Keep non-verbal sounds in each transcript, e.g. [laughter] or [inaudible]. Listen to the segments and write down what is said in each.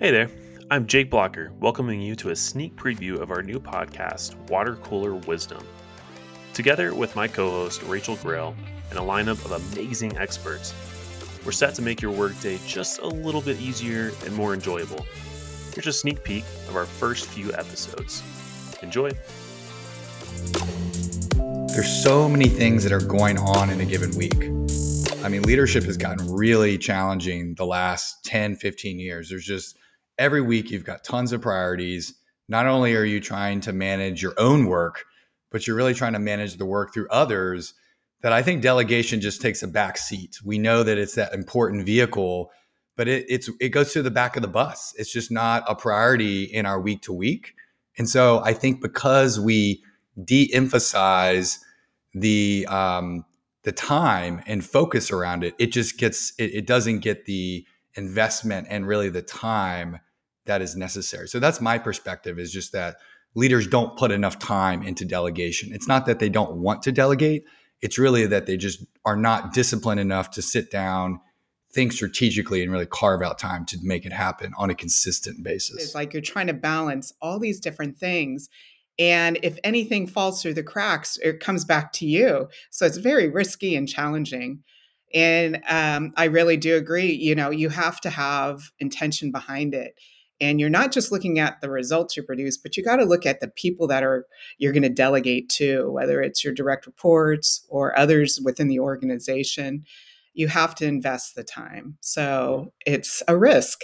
Hey there, I'm Jake Blocker, welcoming you to a sneak preview of our new podcast, Water Cooler Wisdom. Together with my co host, Rachael Grail, and a lineup of amazing experts, we're set to make your workday just a little bit easier and more enjoyable. Here's a sneak peek of our first few episodes. Enjoy! There's so many things that are going on in a given week. I mean, leadership has gotten really challenging the last 10, 15 years. There's just every week you've got tons of priorities. Not only are you trying to manage your own work, but you're really trying to manage the work through others that I think delegation just takes a back seat. We know that it's that important vehicle, but it, it's it goes to the back of the bus. It's just not a priority in our week to week. And so I think because we de-emphasize the um, the time and focus around it, it just gets it, it doesn't get the investment and really the time that is necessary. So that's my perspective is just that leaders don't put enough time into delegation. It's not that they don't want to delegate, it's really that they just are not disciplined enough to sit down, think strategically and really carve out time to make it happen on a consistent basis. It's like you're trying to balance all these different things and if anything falls through the cracks, it comes back to you. So it's very risky and challenging. And um, I really do agree. You know, you have to have intention behind it. And you're not just looking at the results you produce, but you got to look at the people that are you're going to delegate to, whether it's your direct reports or others within the organization. You have to invest the time. So it's a risk.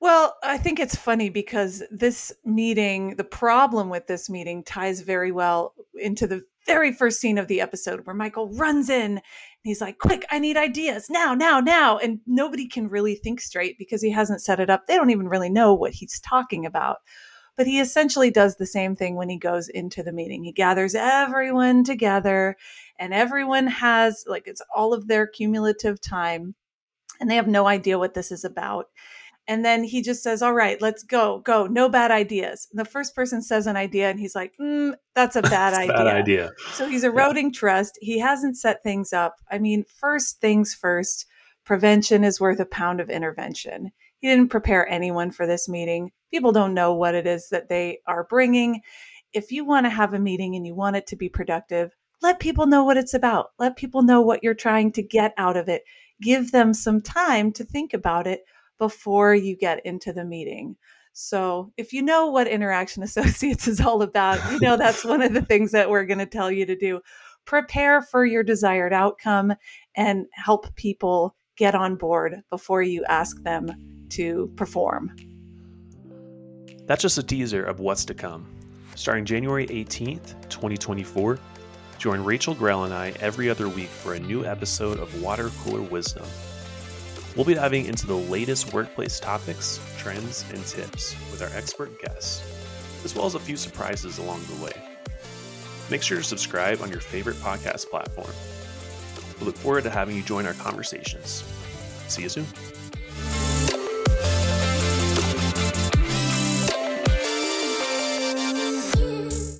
Well, I think it's funny because this meeting, the problem with this meeting ties very well into the very first scene of the episode where Michael runs in he's like, Quick, I need ideas now, now, now. And nobody can really think straight because he hasn't set it up. They don't even really know what he's talking about. But he essentially does the same thing when he goes into the meeting. He gathers everyone together and everyone has, like, it's all of their cumulative time and they have no idea what this is about and then he just says, All right, let's go, go. No bad ideas. And the first person says an idea and he's like, mm, That's a [laughs] bad idea. bad idea. So he's eroding yeah. trust. He hasn't set things up. I mean, first things first, prevention is worth a pound of intervention. He didn't prepare anyone for this meeting. People don't know what it is that they are bringing. If you want to have a meeting and you want it to be productive, let people know what it's about. Let people know what you're trying to get out of it. Give them some time to think about it before you get into the meeting. So, if you know what Interaction [laughs] Associates is all about, you know that's one of the things that we're going to tell you to do. Prepare for your desired outcome and help people get on board before you ask them to perform. That's just a teaser of what's to come. Starting January 18th, 2024, join Rachael Grail and I every other week for a new episode of Water Cooler Wisdom We'll be diving into the latest workplace topics, trends, and tips with our expert guests, as well as a few surprises along the way. Make sure to subscribe on your favorite podcast platform. We look forward to having you join our conversations. See you soon.